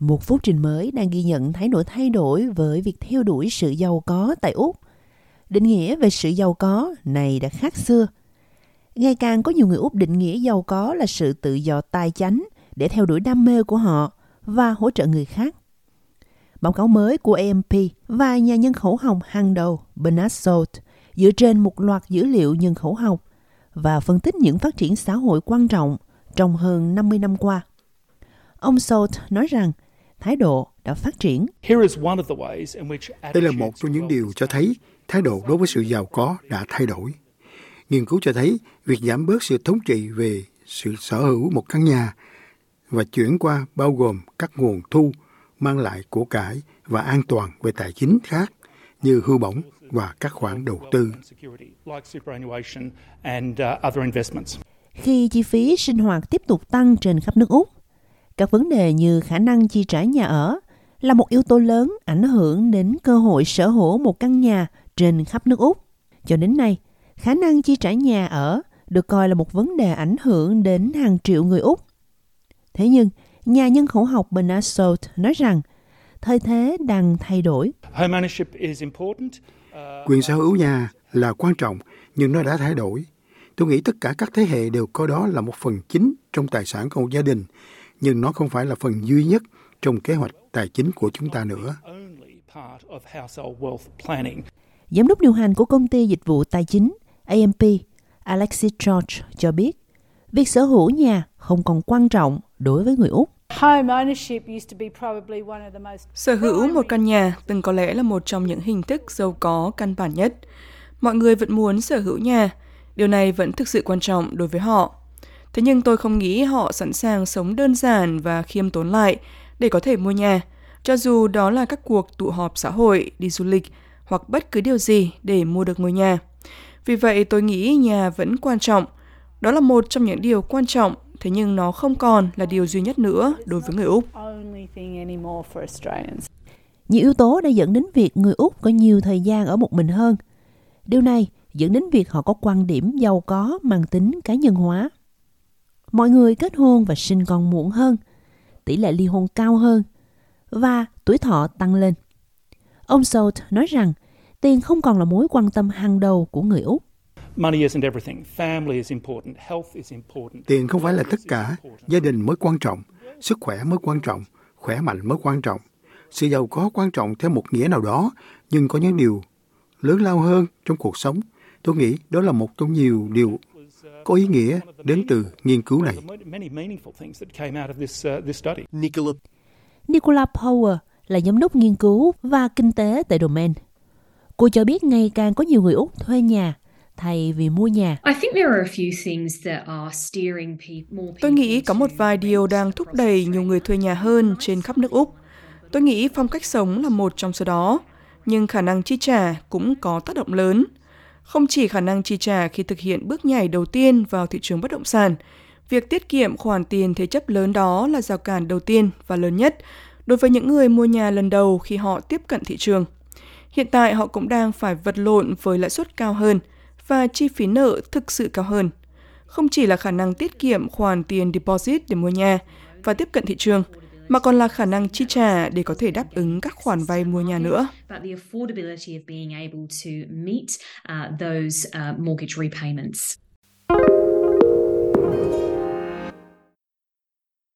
Một phúc trình mới đang ghi nhận thái độ thay đổi với việc theo đuổi sự giàu có tại Úc. Định nghĩa về sự giàu có này đã khác xưa. Ngày càng có nhiều người Úc định nghĩa giàu có là sự tự do tài chánh để theo đuổi đam mê của họ và hỗ trợ người khác. Báo cáo mới của AMP và nhà nhân khẩu học hàng đầu Bernard Salt dựa trên một loạt dữ liệu nhân khẩu học và phân tích những phát triển xã hội quan trọng trong hơn 50 năm qua. Ông Salt nói rằng thái độ đã phát triển. Đây là một trong những điều cho thấy thái độ đối với sự giàu có đã thay đổi. Nghiên cứu cho thấy việc giảm bớt sự thống trị về sự sở hữu một căn nhà và chuyển qua bao gồm các nguồn thu mang lại của cải và an toàn về tài chính khác như hưu bổng và các khoản đầu tư. Khi chi phí sinh hoạt tiếp tục tăng trên khắp nước Úc, các vấn đề như khả năng chi trả nhà ở là một yếu tố lớn ảnh hưởng đến cơ hội sở hữu một căn nhà trên khắp nước Úc. Cho đến nay, khả năng chi trả nhà ở được coi là một vấn đề ảnh hưởng đến hàng triệu người Úc. Thế nhưng, nhà nhân khẩu học Bernard Salt nói rằng thời thế đang thay đổi. Quyền sở hữu nhà là quan trọng, nhưng nó đã thay đổi. Tôi nghĩ tất cả các thế hệ đều coi đó là một phần chính trong tài sản của một gia đình, nhưng nó không phải là phần duy nhất trong kế hoạch tài chính của chúng ta nữa. Giám đốc điều hành của công ty dịch vụ tài chính AMP, Alexis George cho biết, việc sở hữu nhà không còn quan trọng đối với người Úc. Sở hữu một căn nhà từng có lẽ là một trong những hình thức giàu có căn bản nhất. Mọi người vẫn muốn sở hữu nhà, điều này vẫn thực sự quan trọng đối với họ. Thế nhưng tôi không nghĩ họ sẵn sàng sống đơn giản và khiêm tốn lại để có thể mua nhà, cho dù đó là các cuộc tụ họp xã hội, đi du lịch hoặc bất cứ điều gì để mua được ngôi nhà. Vì vậy tôi nghĩ nhà vẫn quan trọng. Đó là một trong những điều quan trọng, thế nhưng nó không còn là điều duy nhất nữa đối với người Úc. Nhiều yếu tố đã dẫn đến việc người Úc có nhiều thời gian ở một mình hơn. Điều này dẫn đến việc họ có quan điểm giàu có mang tính cá nhân hóa. Mọi người kết hôn và sinh con muộn hơn, tỷ lệ ly hôn cao hơn và tuổi thọ tăng lên. Ông Salt nói rằng tiền không còn là mối quan tâm hàng đầu của người Úc. Tiền không phải là tất cả, gia đình mới quan trọng, sức khỏe mới quan trọng, khỏe mạnh mới quan trọng. Sự giàu có quan trọng theo một nghĩa nào đó, nhưng có những điều lớn lao hơn trong cuộc sống. Tôi nghĩ đó là một trong nhiều điều có ý nghĩa đến từ nghiên cứu này. Nicola Power là giám đốc nghiên cứu và kinh tế tại Domain. Cô cho biết ngày càng có nhiều người Úc thuê nhà thay vì mua nhà. Tôi nghĩ có một vài điều đang thúc đẩy nhiều người thuê nhà hơn trên khắp nước Úc. Tôi nghĩ phong cách sống là một trong số đó, nhưng khả năng chi trả cũng có tác động lớn. Không chỉ khả năng chi trả khi thực hiện bước nhảy đầu tiên vào thị trường bất động sản, việc tiết kiệm khoản tiền thế chấp lớn đó là rào cản đầu tiên và lớn nhất đối với những người mua nhà lần đầu khi họ tiếp cận thị trường. Hiện tại họ cũng đang phải vật lộn với lãi suất cao hơn và chi phí nợ thực sự cao hơn. Không chỉ là khả năng tiết kiệm khoản tiền deposit để mua nhà và tiếp cận thị trường, mà còn là khả năng chi trả để có thể đáp ứng các khoản vay mua nhà nữa.